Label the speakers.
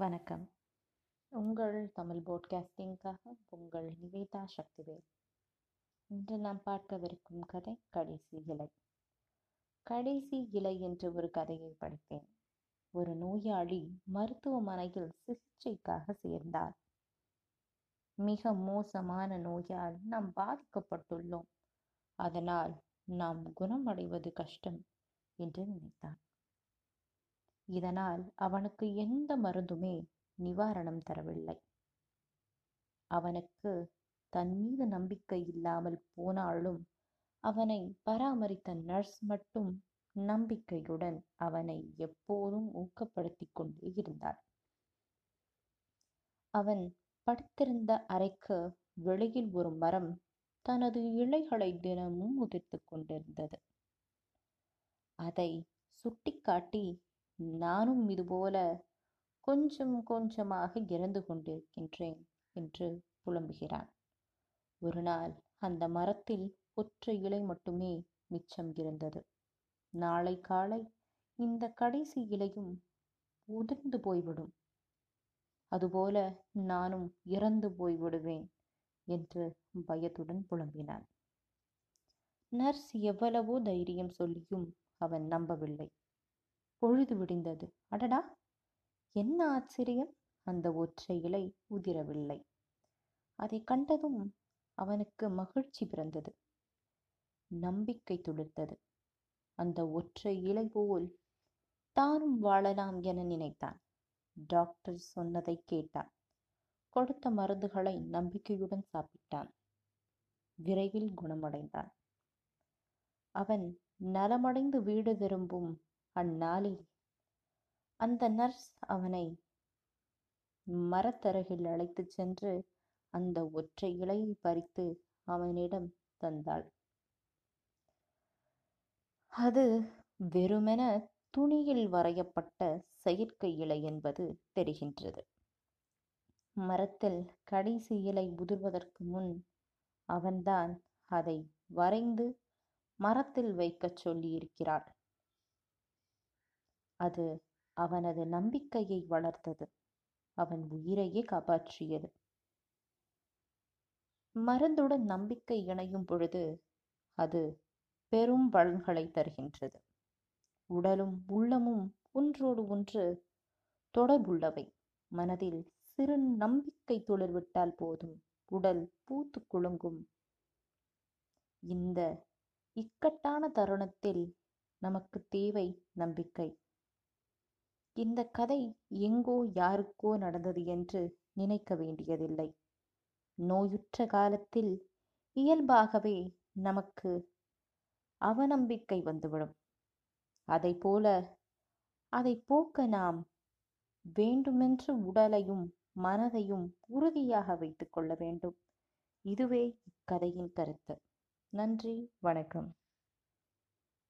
Speaker 1: வணக்கம். உங்கள் தமிழ் போட்காஸ்டிங்காக உங்கள் நிவேதா சக்திவேல். இன்று நாம் பார்க்கவிருக்கும் கதை கடைசி இலை. கடைசி இலை என்று ஒரு கதையை படித்தேன். ஒரு நோயாளி மருத்துவமனையில் சிகிச்சைக்காக சேர்ந்தார். மிக மோசமான நோயால் நாம் பாதிக்கப்பட்டுள்ளோம். அதனால் நாம் குணமடைவது கஷ்டம் என்று நினைத்தான் இதனால் அவனுக்கு எந்த மருந்துமே நிவாரணம் தரவில்லை. அவனுக்கு தன் மீது நம்பிக்கை இல்லாமல் போனாலும் அவனை பராமரித்த நர்ஸ் மட்டும் நம்பிக்கையுடன் அவனை எப்போதும் ஊக்கப்படுத்தி கொண்டே இருந்தார். அவன் படுத்திருந்த அறைக்கு வெளியில் ஒரு மரம் தனது இலைகளை தினமும் உதிர்த்து கொண்டிருந்தது. அதை சுட்டிக்காட்டி நானும் இதுபோல கொஞ்சம் கொஞ்சமாக இறந்து கொண்டிருக்கின்றேன் என்று புலம்புகிறான். ஒரு நாள் அந்த மரத்தில் ஒற்றை இலை மட்டுமே மிச்சம் இருந்தது. நாளை காலை இந்த கடைசி இலையும் உதிர்ந்து போய்விடும். அதுபோல நானும் இறந்து போய்விடுவேன் என்று பயத்துடன் புலம்பினான். நர்ஸ் எவ்வளவோ தைரியம் சொல்லியும் அவன் நம்பவில்லை. பொழுது விடிந்தது. அடடா! என்ன ஆச்சரியம்! அந்த ஒற்றை இலை உதிரவில்லை. அதை கண்டதும் அவனுக்கு மகிழ்ச்சி பிறந்தது. நம்பிக்கை துளிர்த்தது. அந்த ஒற்றை இலை போல் தானும் வாழலாம் என நினைத்தான். டாக்டர் சொன்னதை கேட்டான். கொடுத்த மருந்துகளை நம்பிக்கையுடன் சாப்பிட்டான். விரைவில் குணமடைந்தான். அவன் நலமடைந்து வீடு திரும்பும் அந்நாளில். அந்த நர்ஸ் அவனை மரத்தருகில் அழைத்துச் சென்று அந்த ஒற்றை இலையை பறித்து அவனிடம் தந்தாள். அது வெறுமென துணியில் வரையப்பட்ட செயற்கை இலை என்பது தெரிகின்றது. மரத்தில் கடைசி இலை உதிர்வதற்கு முன் அவன்தான் அதை வரைந்து மரத்தில் வைக்கச் சொல்லியிருக்கிறாள். அது அவனது நம்பிக்கையை வளர்த்தது. அவன் உயிரையே காப்பாற்றியது. மருந்துடன் நம்பிக்கை இணையும் பொழுது அது பெரும் பலன்களை தருகின்றது. உடலும் உள்ளமும் ஒன்றோடு ஒன்று தொடர்புள்ளவை. மனதில் சிறு நம்பிக்கை துளிர்விட்டால் போதும் உடல் பூத்து குலுங்கும். இந்த இக்கட்டான தருணத்தில் நமக்கு தேவை நம்பிக்கை. இந்த கதை எங்கோ யாருக்கோ நடந்தது என்று நினைக்க வேண்டியதில்லை. நோயுற்ற காலத்தில் இயல்பாகவே நமக்கு அவநம்பிக்கை வந்துவிடும். அதை போல அதை போக்க நாம் வேண்டுமென்று உடலையும் மனதையும் உறுதியாக வைத்துக் கொள்ள வேண்டும். இதுவே இக்கதையின் கருத்து. நன்றி வணக்கம்.